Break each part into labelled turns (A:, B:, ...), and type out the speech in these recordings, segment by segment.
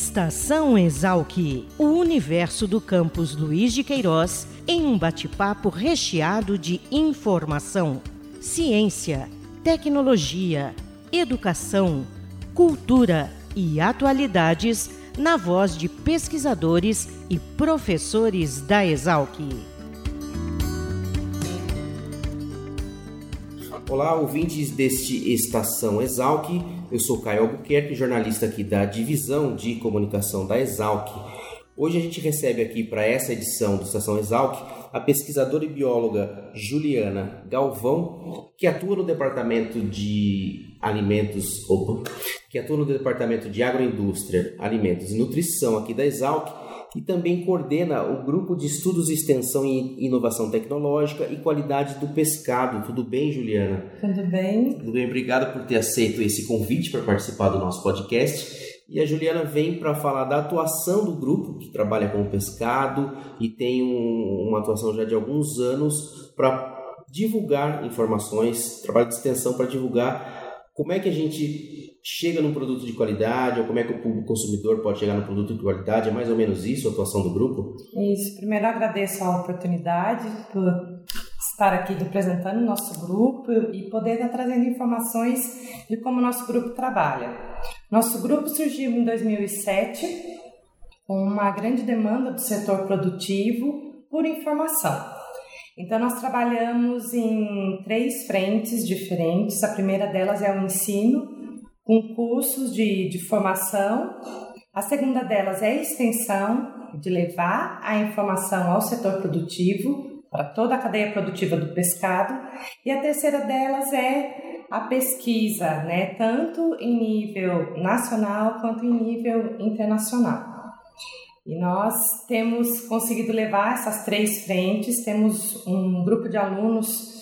A: Estação Exalc, o universo do campus Luiz de Queiroz, em um bate-papo recheado de informação, ciência, tecnologia, educação, cultura e atualidades na voz de pesquisadores e professores da Exalc.
B: Olá, ouvintes deste Estação Exalc. Eu sou Caio Albuquerque, jornalista aqui da Divisão de Comunicação da Exalc. Hoje a gente recebe aqui para essa edição do Estação Exalc a pesquisadora e bióloga Juliana Galvão, que atua no departamento de alimentos, opa, que atua no departamento de agroindústria, alimentos e nutrição aqui da Exalc e também coordena o grupo de estudos, extensão e inovação tecnológica e qualidade do pescado. Tudo bem, Juliana?
C: Tudo bem.
B: Tudo bem, obrigado por ter aceito esse convite para participar do nosso podcast. E a Juliana vem para falar da atuação do grupo que trabalha com pescado e tem um, uma atuação já de alguns anos para divulgar informações, trabalho de extensão para divulgar como é que a gente chega num produto de qualidade, ou como é que o público consumidor pode chegar num produto de qualidade? É mais ou menos isso a atuação do grupo?
C: Isso. Primeiro agradeço a oportunidade por estar aqui representando o nosso grupo e poder estar trazendo informações de como o nosso grupo trabalha. Nosso grupo surgiu em 2007 com uma grande demanda do setor produtivo por informação. Então, nós trabalhamos em três frentes diferentes. A primeira delas é o ensino, com cursos de, de formação. A segunda delas é a extensão, de levar a informação ao setor produtivo, para toda a cadeia produtiva do pescado. E a terceira delas é a pesquisa, né, tanto em nível nacional quanto em nível internacional. E nós temos conseguido levar essas três frentes, temos um grupo de alunos,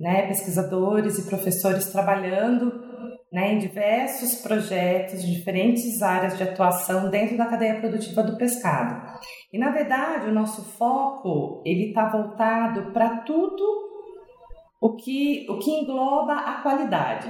C: né, pesquisadores e professores trabalhando né, em diversos projetos, diferentes áreas de atuação dentro da cadeia produtiva do pescado. E na verdade o nosso foco ele está voltado para tudo o que, o que engloba a qualidade.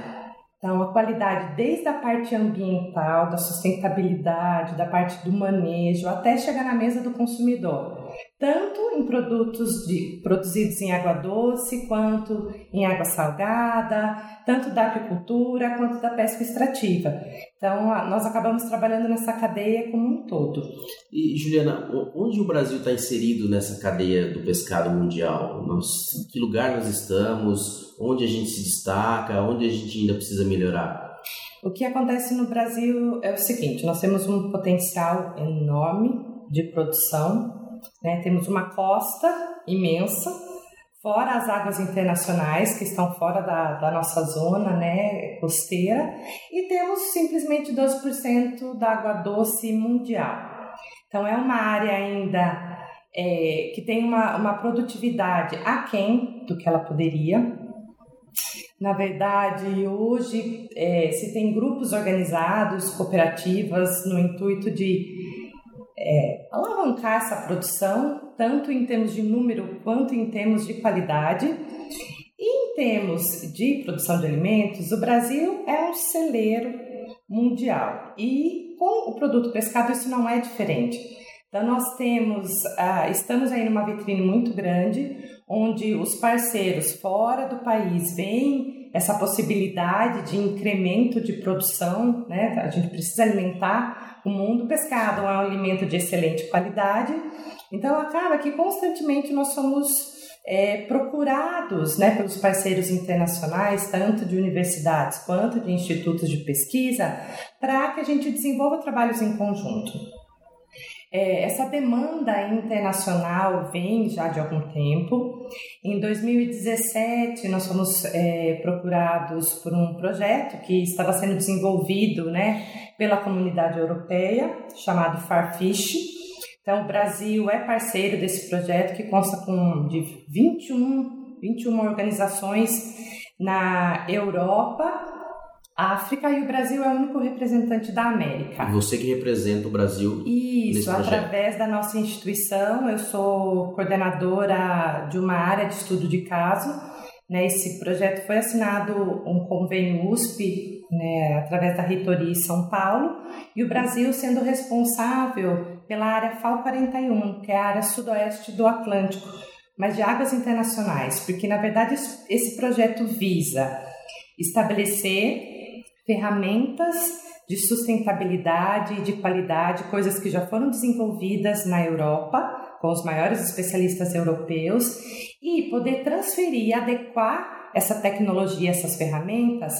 C: Então, a qualidade desde a parte ambiental, da sustentabilidade, da parte do manejo, até chegar na mesa do consumidor, tanto em produtos de, produzidos em água doce, quanto em água salgada, tanto da agricultura quanto da pesca extrativa. Então, nós acabamos trabalhando nessa cadeia como um todo.
B: E, Juliana, onde o Brasil está inserido nessa cadeia do pescado mundial? Nós, em que lugar nós estamos? onde a gente se destaca, onde a gente ainda precisa melhorar?
C: O que acontece no Brasil é o seguinte: nós temos um potencial enorme de produção, né? temos uma costa imensa, fora as águas internacionais que estão fora da, da nossa zona né, costeira, e temos simplesmente 12% da água doce mundial. Então, é uma área ainda é, que tem uma, uma produtividade aquém do que ela poderia, na verdade, hoje é, se tem grupos organizados, cooperativas, no intuito de é, alavancar essa produção, tanto em termos de número quanto em termos de qualidade. E em termos de produção de alimentos, o Brasil é um celeiro mundial e com o produto pescado isso não é diferente. Então nós temos, ah, estamos aí numa vitrine muito grande, onde os parceiros fora do país veem essa possibilidade de incremento de produção, né? A gente precisa alimentar o mundo. Pescado é um alimento de excelente qualidade, então acaba que constantemente nós somos é, procurados né, pelos parceiros internacionais, tanto de universidades quanto de institutos de pesquisa, para que a gente desenvolva trabalhos em conjunto. É, essa demanda internacional vem já de algum tempo. Em 2017, nós fomos é, procurados por um projeto que estava sendo desenvolvido né, pela comunidade europeia, chamado Farfish. Então, o Brasil é parceiro desse projeto que consta com de 21, 21 organizações na Europa África e o Brasil é o único representante da América.
B: Você que representa o Brasil
C: Isso, através da nossa instituição, eu sou coordenadora de uma área de estudo de caso. Né? Esse projeto foi assinado um convênio USP né, através da reitoria em São Paulo, e o Brasil sendo responsável pela área FAO 41, que é a área sudoeste do Atlântico, mas de águas internacionais, porque na verdade esse projeto visa estabelecer ferramentas de sustentabilidade e de qualidade, coisas que já foram desenvolvidas na Europa com os maiores especialistas europeus e poder transferir adequar essa tecnologia, essas ferramentas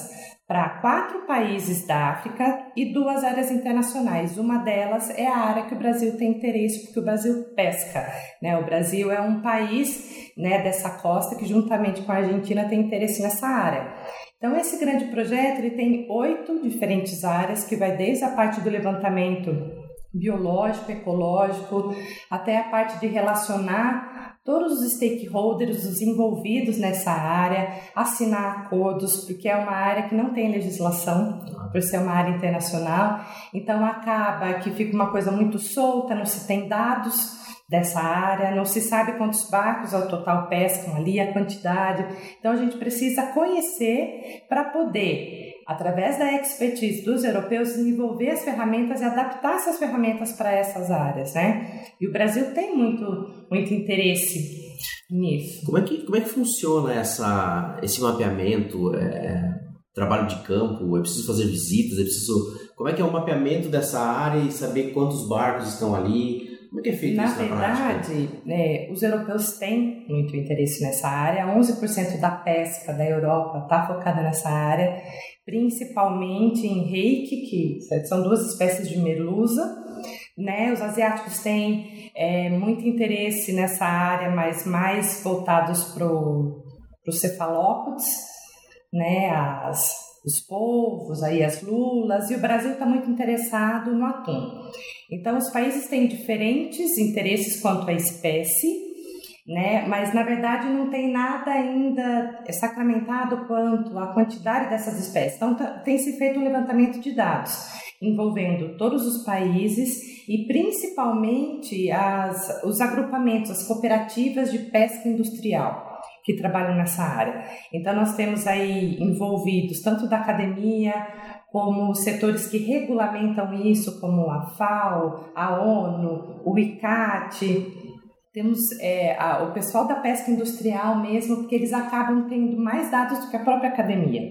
C: para quatro países da África e duas áreas internacionais. Uma delas é a área que o Brasil tem interesse, porque o Brasil pesca. Né? O Brasil é um país né, dessa costa que, juntamente com a Argentina, tem interesse nessa área. Então, esse grande projeto ele tem oito diferentes áreas, que vai desde a parte do levantamento biológico, ecológico, até a parte de relacionar todos os stakeholders, os envolvidos nessa área, assinar acordos, porque é uma área que não tem legislação, por ser uma área internacional, então acaba que fica uma coisa muito solta, não se tem dados dessa área, não se sabe quantos barcos ao total pescam ali, a quantidade. Então a gente precisa conhecer para poder, através da expertise dos europeus, desenvolver as ferramentas e adaptar essas ferramentas para essas áreas, né? E o Brasil tem muito, muito interesse nisso.
B: Como é que, como é que funciona essa, esse mapeamento? É, trabalho de campo? É preciso fazer visitas? É preciso... Como é que é o mapeamento dessa área e saber quantos barcos estão ali? Como é que é feito
C: na
B: isso
C: verdade, na verdade, né, os europeus têm muito interesse nessa área. 11% da pesca da Europa está focada nessa área, principalmente em reiki, que são duas espécies de merluza. Né? Os asiáticos têm é, muito interesse nessa área, mas mais voltados para os cefalópodes, né? as os polvos, aí as lulas, e o Brasil está muito interessado no atum. Então, os países têm diferentes interesses quanto à espécie, né? Mas na verdade não tem nada ainda sacramentado quanto à quantidade dessas espécies. Então, tá, tem se feito um levantamento de dados envolvendo todos os países e principalmente as, os agrupamentos, as cooperativas de pesca industrial que trabalham nessa área. Então, nós temos aí envolvidos tanto da academia como setores que regulamentam isso, como a FAO, a ONU, o ICAT, temos é, a, o pessoal da pesca industrial mesmo, porque eles acabam tendo mais dados do que a própria academia.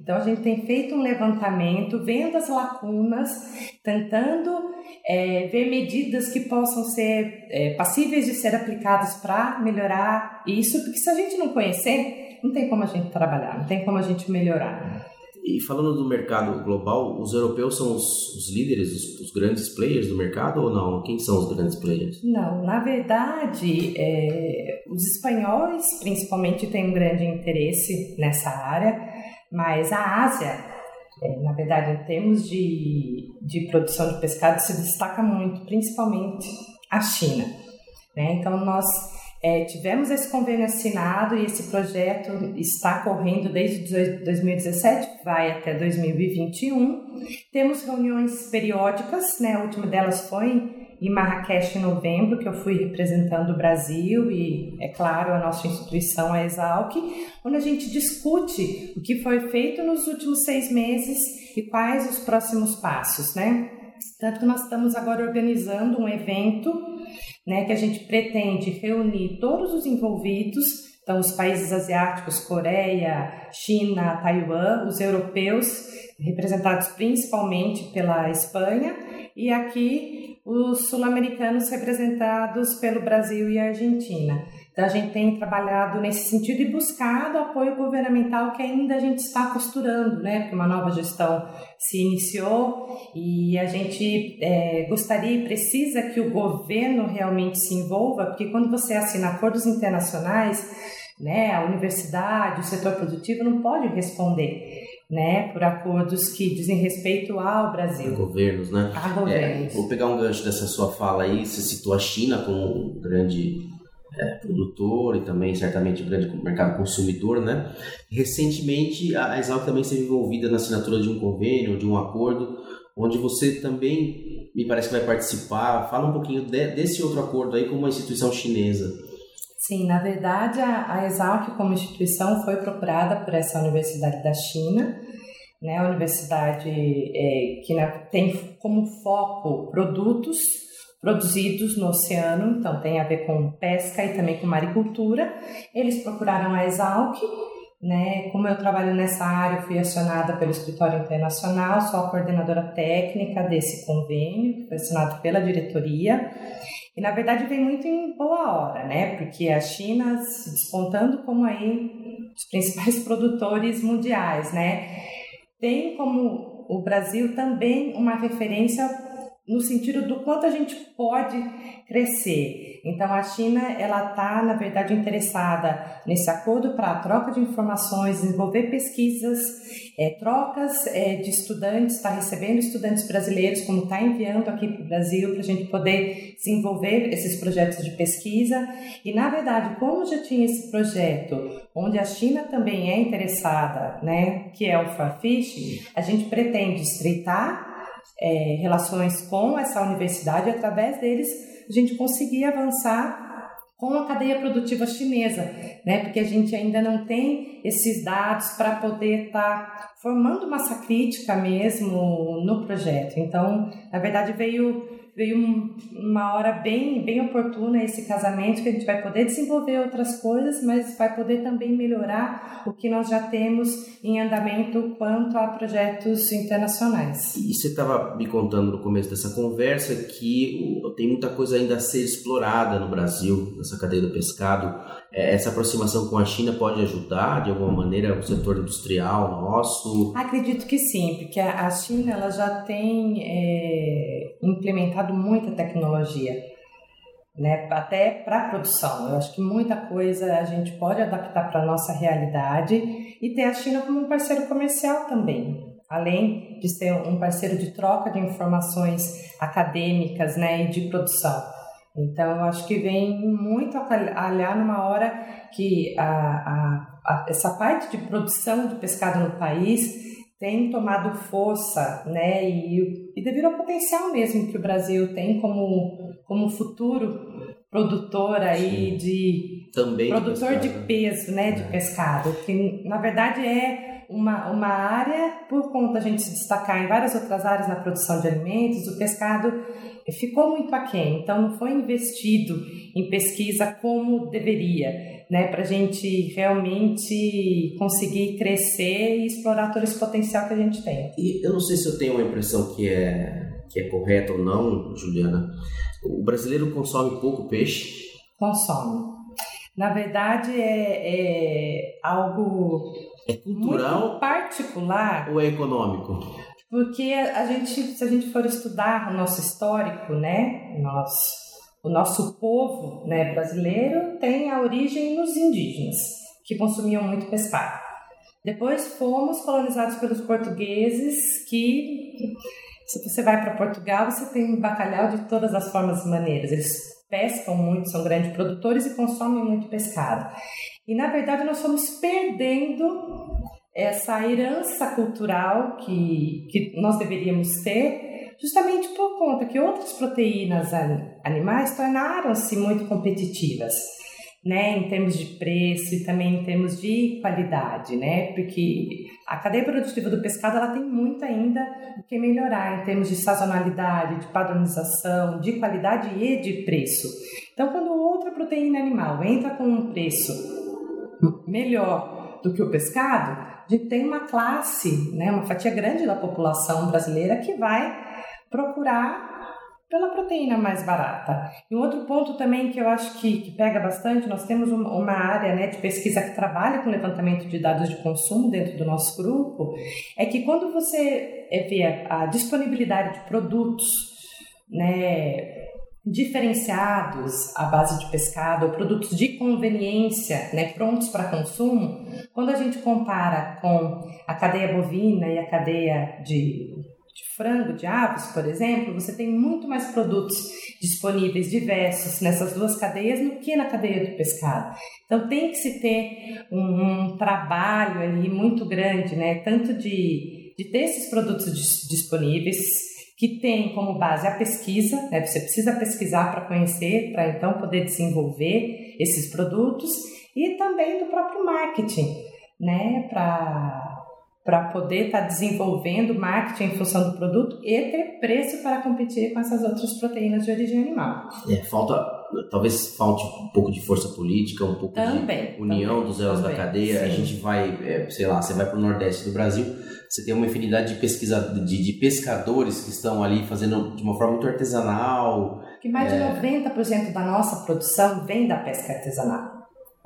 C: Então, a gente tem feito um levantamento, vendo as lacunas, tentando é, ver medidas que possam ser é, passíveis de ser aplicadas para melhorar isso, porque se a gente não conhecer, não tem como a gente trabalhar, não tem como a gente melhorar.
B: E falando do mercado global, os europeus são os, os líderes, os, os, grandes players do mercado ou não? Quem são os grandes players?
C: Não, na verdade, é, os espanhóis principalmente têm um grande interesse nessa área, mas a Ásia, na verdade, em termos de, de produção de pescado, se destaca muito, principalmente a China. Né? Então, nós é, tivemos esse convênio assinado e esse projeto está correndo desde 2017, vai até 2021. Temos reuniões periódicas, né? a última delas foi em Marrakech em novembro, que eu fui representando o Brasil e, é claro, a nossa instituição, a Exalc, onde a gente discute o que foi feito nos últimos seis meses e quais os próximos passos, né? Tanto que nós estamos agora organizando um evento né, que a gente pretende reunir todos os envolvidos, então os países asiáticos, Coreia, China, Taiwan, os europeus, representados principalmente pela Espanha, e aqui os sul-americanos representados pelo Brasil e Argentina. Então, a gente tem trabalhado nesse sentido e buscado apoio governamental que ainda a gente está costurando, né? Porque uma nova gestão se iniciou e a gente é, gostaria e precisa que o governo realmente se envolva, porque quando você assina acordos internacionais, né, a universidade, o setor produtivo não pode responder. Né, por acordos que dizem respeito ao Brasil.
B: A governos, né?
C: A governos.
B: É, vou pegar um gancho dessa sua fala aí, você citou a China como um grande é, produtor e também certamente o grande mercado consumidor, né? Recentemente a Exalc também esteve envolvida na assinatura de um convênio, de um acordo, onde você também me parece que vai participar. Fala um pouquinho de, desse outro acordo aí com uma instituição chinesa.
C: Sim, na verdade a, a Exalc como instituição foi procurada por essa universidade da China, né? Universidade é, que tem como foco produtos produzidos no oceano, então tem a ver com pesca e também com maricultura. Eles procuraram a Exalc, né? Como eu trabalho nessa área, fui acionada pelo Escritório Internacional, sou a coordenadora técnica desse convênio, que foi assinado pela diretoria. E na verdade vem muito em boa hora, né? Porque a China se despontando como aí os principais produtores mundiais, né? Tem como o Brasil também uma referência no sentido do quanto a gente pode crescer. Então a China ela está na verdade interessada nesse acordo para troca de informações, desenvolver pesquisas, é, trocas é, de estudantes, está recebendo estudantes brasileiros, como está enviando aqui para o Brasil para a gente poder desenvolver esses projetos de pesquisa. E na verdade, como já tinha esse projeto, onde a China também é interessada, né, que é o Farfish, a gente pretende estreitar é, relações com essa universidade e através deles a gente conseguir avançar com a cadeia produtiva chinesa, né? Porque a gente ainda não tem esses dados para poder estar tá formando massa crítica mesmo no projeto. Então, na verdade, veio veio uma hora bem, bem oportuna esse casamento que a gente vai poder desenvolver outras coisas, mas vai poder também melhorar o que nós já temos em andamento quanto a projetos internacionais.
B: E você estava me contando no começo dessa conversa que tem muita coisa ainda a ser explorada no Brasil, nessa cadeia do pescado. É, essa aproximação com a China pode ajudar de alguma maneira o setor industrial nosso?
C: Acredito que sim, porque a China ela já tem é, implementado muita tecnologia, né, até para a produção. Eu acho que muita coisa a gente pode adaptar para a nossa realidade e ter a China como um parceiro comercial também. Além de ser um parceiro de troca de informações acadêmicas né, e de produção. Então, acho que vem muito a calhar numa hora que a, a, a, essa parte de produção de pescado no país tem tomado força, né? E, e devido ao potencial mesmo que o Brasil tem como, como futuro produtor aí Sim. de
B: também
C: produtor
B: de,
C: de peso, né, é. de pescado, que na verdade é uma, uma área por conta da gente se destacar em várias outras áreas na produção de alimentos, o pescado ficou muito aquém, então não foi investido em pesquisa como deveria, né, para a gente realmente conseguir crescer e explorar todo esse potencial que a gente tem.
B: E eu não sei se eu tenho uma impressão que é que é correta ou não, Juliana. O brasileiro consome pouco peixe?
C: Consome. Na verdade, é, é algo
B: é cultural
C: muito particular
B: ou é econômico?
C: Porque a gente, se a gente for estudar o nosso histórico, né, nós, o nosso povo né, brasileiro tem a origem nos indígenas, que consumiam muito pescado. Depois fomos colonizados pelos portugueses, que se você vai para Portugal, você tem bacalhau de todas as formas e maneiras. Eles pescam muito, são grandes produtores e consomem muito pescado. E na verdade nós fomos perdendo essa herança cultural que, que nós deveríamos ter, justamente por conta que outras proteínas animais tornaram-se muito competitivas, né, em termos de preço e também em termos de qualidade, né, porque a cadeia produtiva do pescado ela tem muito ainda o que melhorar em termos de sazonalidade, de padronização, de qualidade e de preço. Então, quando outra proteína animal entra com um preço melhor do que o pescado, a gente tem uma classe, né, uma fatia grande da população brasileira que vai procurar pela proteína mais barata. E um outro ponto também que eu acho que, que pega bastante, nós temos uma, uma área né, de pesquisa que trabalha com levantamento de dados de consumo dentro do nosso grupo, é que quando você é, vê a disponibilidade de produtos né, diferenciados à base de pescado, ou produtos de conveniência, né, prontos para consumo, quando a gente compara com a cadeia bovina e a cadeia de, de frango, de aves, por exemplo, você tem muito mais produtos disponíveis diversos nessas duas cadeias do que na cadeia do pescado. Então tem que se ter um, um trabalho ali muito grande, né, tanto de, de ter esses produtos disponíveis, que tem como base a pesquisa, né? você precisa pesquisar para conhecer, para então poder desenvolver esses produtos, e também do próprio marketing, né? para para poder estar tá desenvolvendo marketing em função do produto e ter preço para competir com essas outras proteínas de origem animal.
B: É, falta, talvez falte um pouco de força política, um pouco
C: também,
B: de união
C: também,
B: dos elos da cadeia.
C: sim.
B: A gente vai, é, sei lá, você vai para o Nordeste do Brasil, você tem uma infinidade de, pesquisa, de, de, pescadores que estão ali fazendo de uma forma muito artesanal.
C: Que mais é... de 90% da nossa produção vem da pesca artesanal.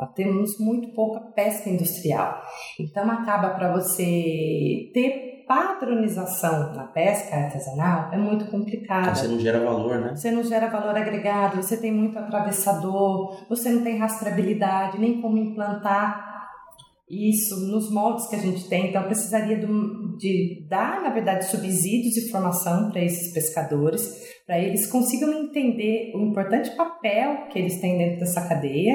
C: Nós temos muito pouca pesca industrial. Então acaba para você ter padronização na pesca artesanal é muito complicado.
B: Você não gera valor, né?
C: Você não gera valor agregado, você tem muito atravessador, você não tem rastreabilidade, nem como implantar isso nos moldes que a gente tem. Então, precisaria de, de dar, na verdade, subsídios e formação para esses pescadores, para eles consigam entender o importante papel que eles têm dentro dessa cadeia,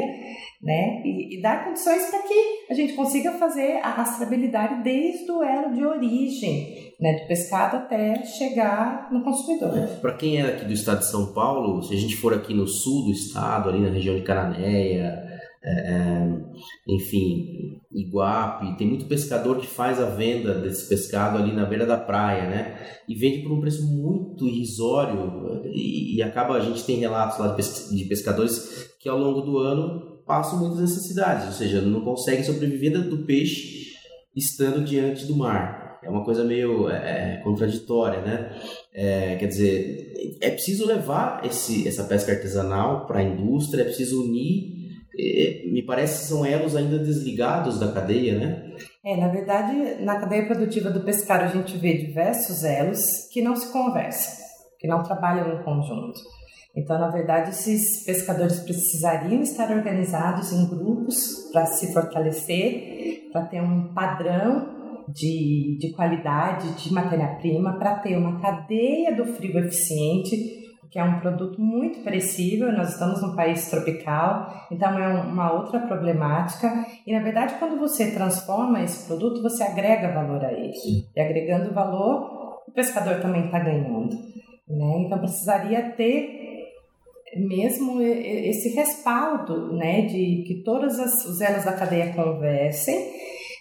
C: né? E, e dar condições para que a gente consiga fazer a rastreabilidade desde o elo de origem, né, do pescado até chegar no consumidor.
B: É, para quem é aqui do estado de São Paulo, se a gente for aqui no sul do estado, ali na região de Cananéia, é, é, enfim, Iguape, tem muito pescador que faz a venda desse pescado ali na beira da praia, né? E vende por um preço muito irrisório e, e acaba, a gente tem relatos lá de pescadores que ao longo do ano passam muitas necessidades, ou seja, não conseguem sobreviver do peixe estando diante do mar. É uma coisa meio é, é contraditória, né? É, quer dizer, é preciso levar esse, essa pesca artesanal para a indústria, é preciso unir me parece que são elos ainda desligados da cadeia, né?
C: É, na verdade, na cadeia produtiva do pescado a gente vê diversos elos que não se conversam, que não trabalham em conjunto. Então, na verdade, esses pescadores precisariam estar organizados em grupos para se fortalecer, para ter um padrão de, de qualidade de matéria-prima, para ter uma cadeia do frio eficiente que é um produto muito perecível, nós estamos num país tropical, então é uma outra problemática. E na verdade, quando você transforma esse produto, você agrega valor a ele. E agregando valor, o pescador também está ganhando. Né? Então precisaria ter mesmo esse respaldo, né, de que todas as os elos da cadeia conversem,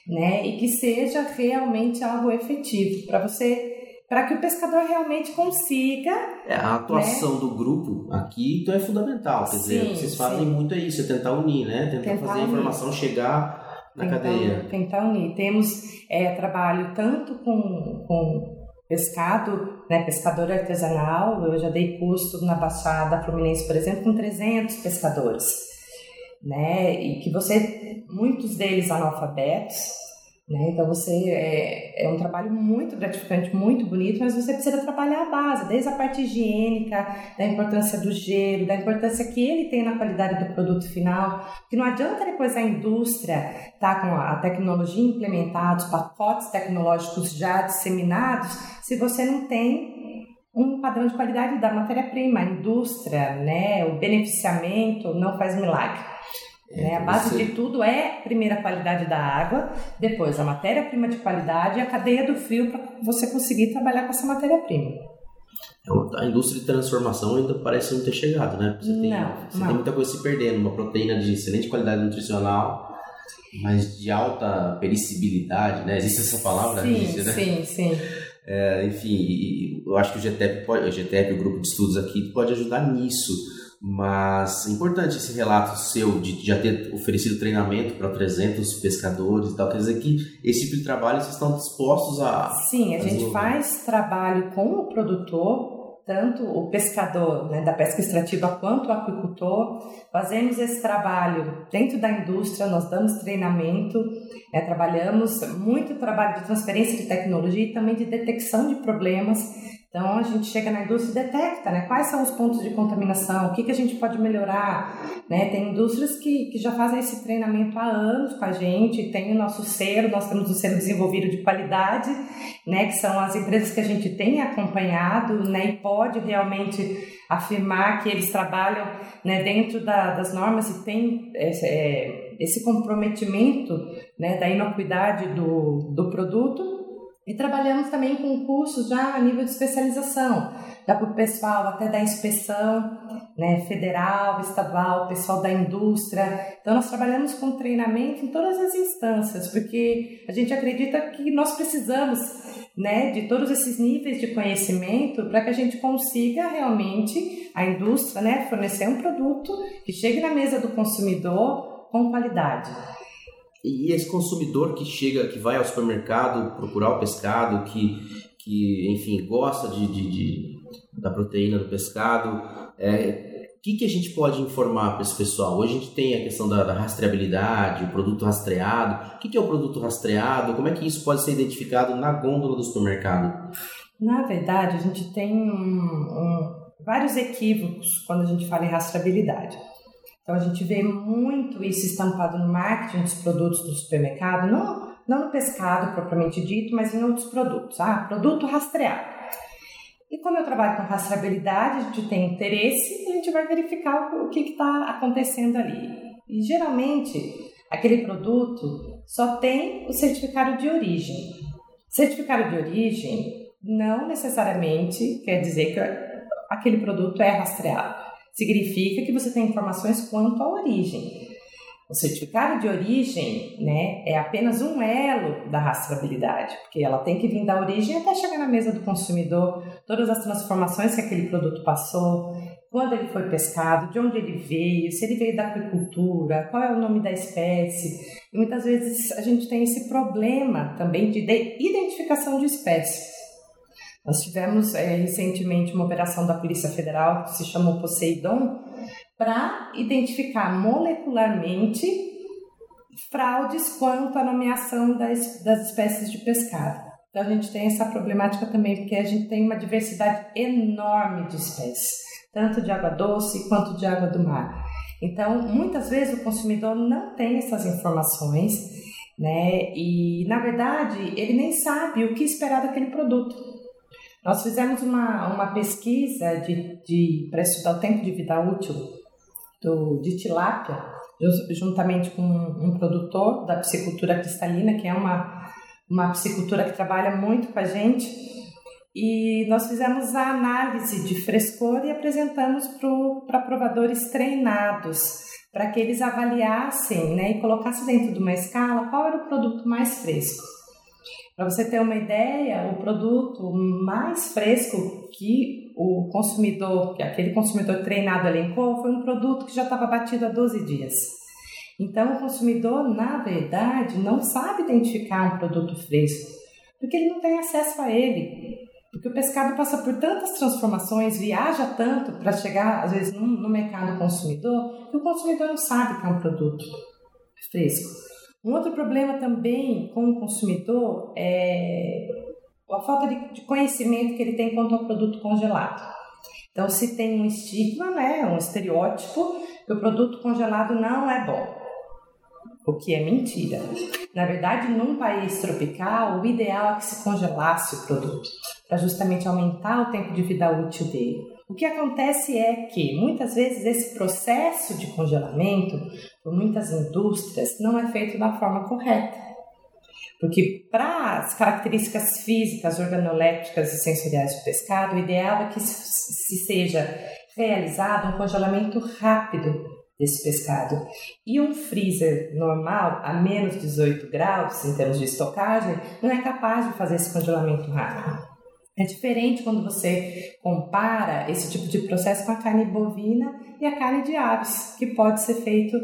C: né, e que seja realmente algo efetivo para você para que o pescador realmente consiga.
B: É, a atuação né? do grupo aqui então é fundamental. Quer dizer, sim, vocês fazem sim. muito isso, é tentar unir, né? Tentar, tentar fazer unir. a informação chegar na
C: tentar,
B: cadeia.
C: Tentar unir. Temos é, trabalho tanto com, com pescado, né, pescador artesanal, eu já dei curso na Baixada Fluminense, por exemplo, com 300 pescadores, né, e que você, muitos deles analfabetos, né? Então você é, é um trabalho muito gratificante, muito bonito, mas você precisa trabalhar a base, desde a parte higiênica, da importância do gelo, da importância que ele tem na qualidade do produto final, que não adianta depois a indústria estar tá com a tecnologia implementada, os pacotes tecnológicos já disseminados, se você não tem um padrão de qualidade da matéria-prima, a indústria, né, o beneficiamento não faz milagre. É, né? A base de tudo é primeiro a qualidade da água, depois a matéria-prima de qualidade e a cadeia do frio para você conseguir trabalhar com essa matéria-prima.
B: É a indústria de transformação ainda parece não ter chegado, né? Você tem,
C: não,
B: você
C: não.
B: tem muita coisa se perdendo, uma proteína de excelente qualidade nutricional, mas de alta pericibilidade, né? Existe essa palavra?
C: Sim,
B: existe, né?
C: sim, sim.
B: É, enfim, eu acho que o GTEP, pode, o GTEP, o grupo de estudos aqui, pode ajudar nisso mas importante esse relato seu de já ter oferecido treinamento para 300 pescadores e tal. Quer dizer que esse tipo de trabalho vocês estão dispostos a.
C: Sim, a, a gente faz trabalho com o produtor, tanto o pescador né, da pesca extrativa quanto o aquicultor. Fazemos esse trabalho dentro da indústria, nós damos treinamento, é, trabalhamos muito trabalho de transferência de tecnologia e também de detecção de problemas então a gente chega na indústria e detecta né, quais são os pontos de contaminação, o que, que a gente pode melhorar. Né? Tem indústrias que, que já fazem esse treinamento há anos com a gente, tem o nosso selo, nós temos o selo desenvolvido de qualidade, né, que são as empresas que a gente tem acompanhado né, e pode realmente afirmar que eles trabalham né, dentro da, das normas e tem esse, é, esse comprometimento né, da inocuidade do, do produto E trabalhamos também com cursos já a nível de especialização, dá para o pessoal até da inspeção né, federal, estadual, pessoal da indústria. Então, nós trabalhamos com treinamento em todas as instâncias, porque a gente acredita que nós precisamos né, de todos esses níveis de conhecimento para que a gente consiga realmente, a indústria, né, fornecer um produto que chegue na mesa do consumidor com qualidade.
B: E esse consumidor que chega, que vai ao supermercado procurar o pescado, que, que enfim, gosta de, de, de da proteína do pescado, é, o que, que a gente pode informar para esse pessoal? Hoje a gente tem a questão da, da rastreabilidade, o produto rastreado. O que, que é o produto rastreado? Como é que isso pode ser identificado na gôndola do supermercado?
C: Na verdade, a gente tem um, um, vários equívocos quando a gente fala em rastreabilidade. Então a gente vê muito isso estampado no marketing dos produtos do supermercado, não, não no pescado propriamente dito, mas em outros produtos. Ah, produto rastreado. E como eu trabalho com rastreabilidade, a gente tem interesse e a gente vai verificar o que está acontecendo ali. E geralmente aquele produto só tem o certificado de origem. Certificado de origem não necessariamente quer dizer que aquele produto é rastreado significa que você tem informações quanto à origem. O certificado de origem né, é apenas um elo da rastreabilidade, porque ela tem que vir da origem até chegar na mesa do consumidor, todas as transformações que aquele produto passou, quando ele foi pescado, de onde ele veio, se ele veio da aquicultura, qual é o nome da espécie. E muitas vezes a gente tem esse problema também de identificação de espécies. Nós tivemos é, recentemente uma operação da Polícia Federal que se chamou Poseidon para identificar molecularmente fraudes quanto à nomeação das, das espécies de pescado. Então a gente tem essa problemática também, porque a gente tem uma diversidade enorme de espécies, tanto de água doce quanto de água do mar. Então, muitas vezes o consumidor não tem essas informações, né? E na verdade ele nem sabe o que esperar daquele produto. Nós fizemos uma, uma pesquisa de, de, para estudar o tempo de vida útil do, de tilápia, juntamente com um, um produtor da piscicultura cristalina, que é uma, uma piscicultura que trabalha muito com a gente. E nós fizemos a análise de frescor e apresentamos para provadores treinados, para que eles avaliassem né, e colocassem dentro de uma escala qual era o produto mais fresco. Para você ter uma ideia, o produto mais fresco que o consumidor, que aquele consumidor treinado elencou, foi um produto que já estava batido há 12 dias. Então, o consumidor, na verdade, não sabe identificar um produto fresco, porque ele não tem acesso a ele. Porque o pescado passa por tantas transformações, viaja tanto para chegar, às vezes, no, mercado consumidor, que o consumidor não sabe que é um produto fresco. Um outro problema também com o consumidor é a falta de conhecimento que ele tem quanto ao produto congelado. Então, se tem um estigma, né, um estereótipo, que o produto congelado não é bom, o que é mentira. Na verdade, num país tropical, o ideal é que se congelasse o produto, para justamente aumentar o tempo de vida útil dele. O que acontece é que muitas vezes esse processo de congelamento, por muitas indústrias, não é feito da forma correta. Porque para as características físicas, organolépticas e sensoriais do pescado, o ideal é que se seja realizado um congelamento rápido desse pescado. E um freezer normal, a menos 18 graus, em termos de estocagem, não é capaz de fazer esse congelamento rápido. É diferente quando você compara esse tipo de processo com a carne bovina e a carne de aves, que pode ser feito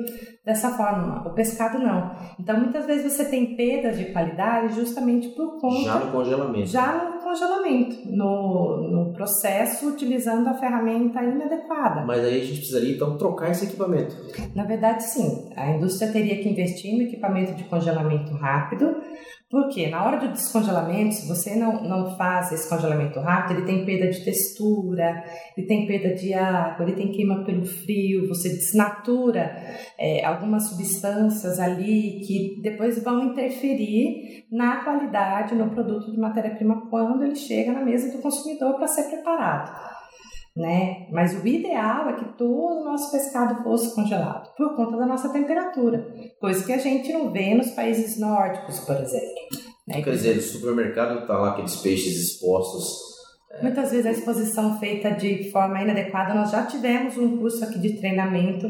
C: dessa forma. O pescado não. Então, muitas vezes você tem perda de qualidade justamente por conta.
B: Já no congelamento.
C: Já no congelamento, no, no processo utilizando a ferramenta inadequada.
B: Mas aí a gente precisaria então trocar esse equipamento.
C: Na verdade, sim. A indústria teria que investir no equipamento de congelamento rápido porque na hora do descongelamento, se você não, não faz esse congelamento rápido, ele tem perda de textura, ele tem perda de água, ele tem queima pelo frio, você desnatura é, algumas substâncias ali que depois vão interferir na qualidade, no produto de matéria-prima quando ele chega na mesa do consumidor para ser preparado né? Mas o ideal é que todo o nosso pescado fosse congelado, por conta da nossa temperatura, coisa que a gente não vê nos países nórdicos, por exemplo. Né?
B: Quer dizer, no supermercado tá lá aqueles peixes expostos.
C: Muitas vezes a exposição feita de forma inadequada, nós já tivemos um curso aqui de treinamento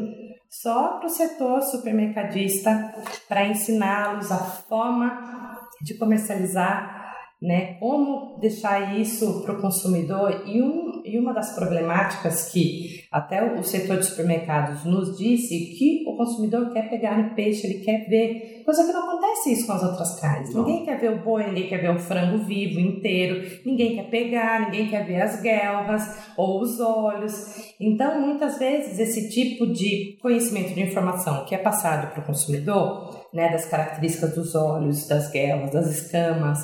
C: só para o setor supermercadista, para ensiná-los a forma de comercializar né? Como deixar isso para o consumidor e, um, e uma das problemáticas que até o setor de supermercados nos disse que o consumidor quer pegar no peixe, ele quer ver, coisa que não acontece isso com as outras carnes. Não. Ninguém quer ver o boi, ninguém quer ver o frango vivo inteiro, ninguém quer pegar, ninguém quer ver as guelras ou os olhos. Então, muitas vezes esse tipo de conhecimento de informação que é passado para o consumidor, né, das características dos olhos, das guelras, das escamas,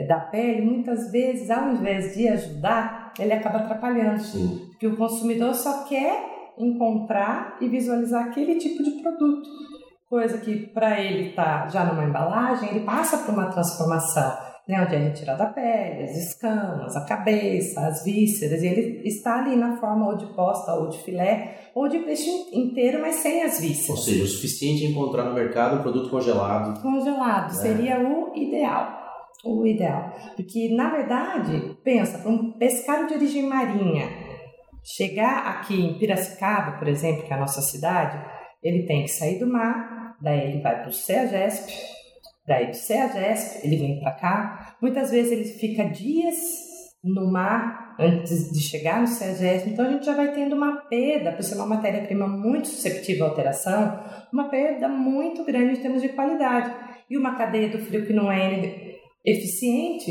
C: da pele, muitas vezes, ao invés de ajudar, ele acaba atrapalhando. Sim. Porque o consumidor só quer encontrar e visualizar aquele tipo de produto. Coisa que para ele está já numa embalagem, ele passa por uma transformação, né, onde é retirada a pele, as escamas, a cabeça, as vísceras, e ele está ali na forma ou de posta, ou de filé, ou de peixe inteiro, mas sem as vísceras. Ou
B: seja, o suficiente encontrar no mercado um produto congelado.
C: Congelado, né? seria o ideal o ideal. Porque, na verdade, pensa, para um pescado de origem marinha chegar aqui em Piracicaba, por exemplo, que é a nossa cidade, ele tem que sair do mar, daí ele vai para o CEAGESP, daí do CEAGESP ele vem para cá. Muitas vezes ele fica dias no mar antes de chegar no CEAGESP, então a gente já vai tendo uma perda, por ser uma matéria-prima muito susceptível à alteração, uma perda muito grande em termos de qualidade. E uma cadeia do frio que não é eficiente,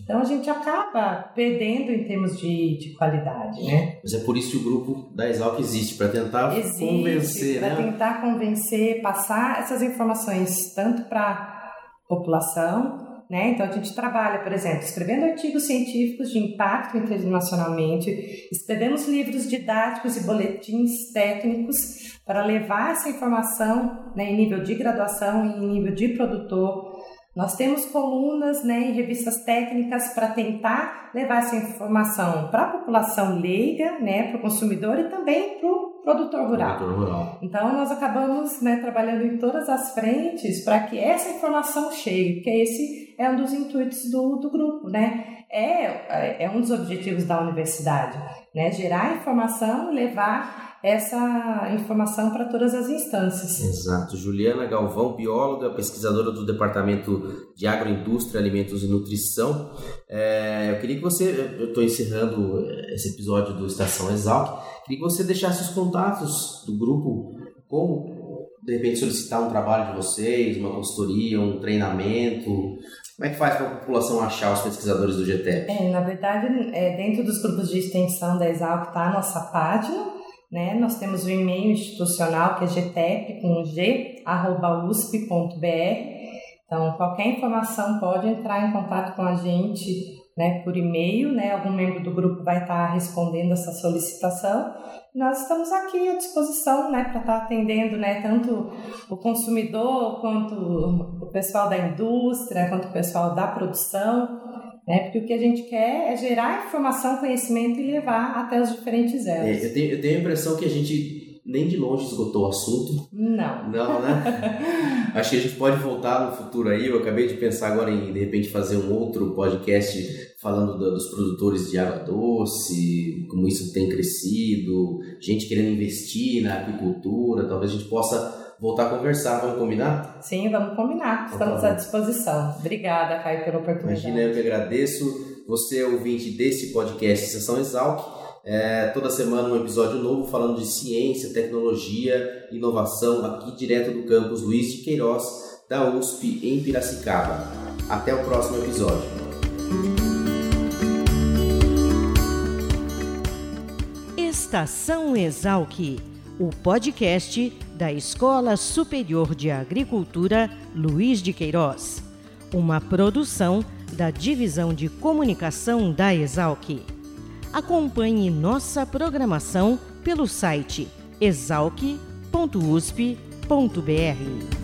C: então a gente acaba perdendo em termos de, de qualidade, né?
B: Mas é por isso que o grupo da Exalc existe, para tentar existe, convencer,
C: para
B: né?
C: tentar convencer, passar essas informações tanto para a população, né? Então a gente trabalha, por exemplo, escrevendo artigos científicos de impacto internacionalmente, escrevemos livros didáticos e boletins técnicos para levar essa informação né, em nível de graduação e em nível de produtor nós temos colunas né, em revistas técnicas para tentar levar essa informação para a população leiga, né, para o consumidor e também para o produtor rural. produtor rural. Então, nós acabamos né, trabalhando em todas as frentes para que essa informação chegue, porque esse é um dos intuitos do, do grupo, né? É, é um dos objetivos da universidade, né? Gerar informação e levar essa informação para todas as instâncias.
B: Exato. Juliana Galvão, bióloga, pesquisadora do Departamento de Agroindústria, Alimentos e Nutrição. É, eu queria que você, eu estou encerrando esse episódio do Estação Exalc, queria que você deixasse os contatos do grupo, como de repente solicitar um trabalho de vocês, uma consultoria, um treinamento. Como é que faz para a população achar os pesquisadores do GTEP?
C: É, na verdade, é, dentro dos grupos de extensão da Exalc está a nossa página, né? Nós temos o e-mail institucional que é gtep com g arroba usp.br. Então, qualquer informação pode entrar em contato com a gente né, por e-mail, né? Algum membro do grupo vai estar respondendo essa solicitação. Nós estamos aqui à disposição, né, para estar atendendo, né, tanto o consumidor quanto o pessoal da indústria, quanto o pessoal da produção né? Porque o que a gente quer é gerar informação, conhecimento e levar até os diferentes elos.
B: É, eu, tenho, eu tenho a impressão que a gente nem de longe esgotou o assunto.
C: Não.
B: Não, né? Acho que a gente pode voltar no futuro aí. Eu acabei de pensar agora em, de repente, fazer um outro podcast falando do, dos produtores de água doce, como isso tem crescido, gente querendo investir na agricultura. Talvez a gente possa voltar a conversar. Vamos combinar?
C: Sim, vamos combinar. Então, Estamos tá à disposição. Obrigada, Caio, pela oportunidade.
B: Imagina, eu que agradeço. Você é ouvinte desse podcast Sessão Exalc. É, toda semana um episódio novo falando de ciência, tecnologia, inovação, aqui direto do campus Luiz de Queiroz, da USP, em Piracicaba. Até o próximo episódio.
A: Estação Exalc, o podcast da Escola Superior de Agricultura Luiz de Queiroz, uma produção da Divisão de Comunicação da Exalc. Acompanhe nossa programação pelo site exalc.usp.br.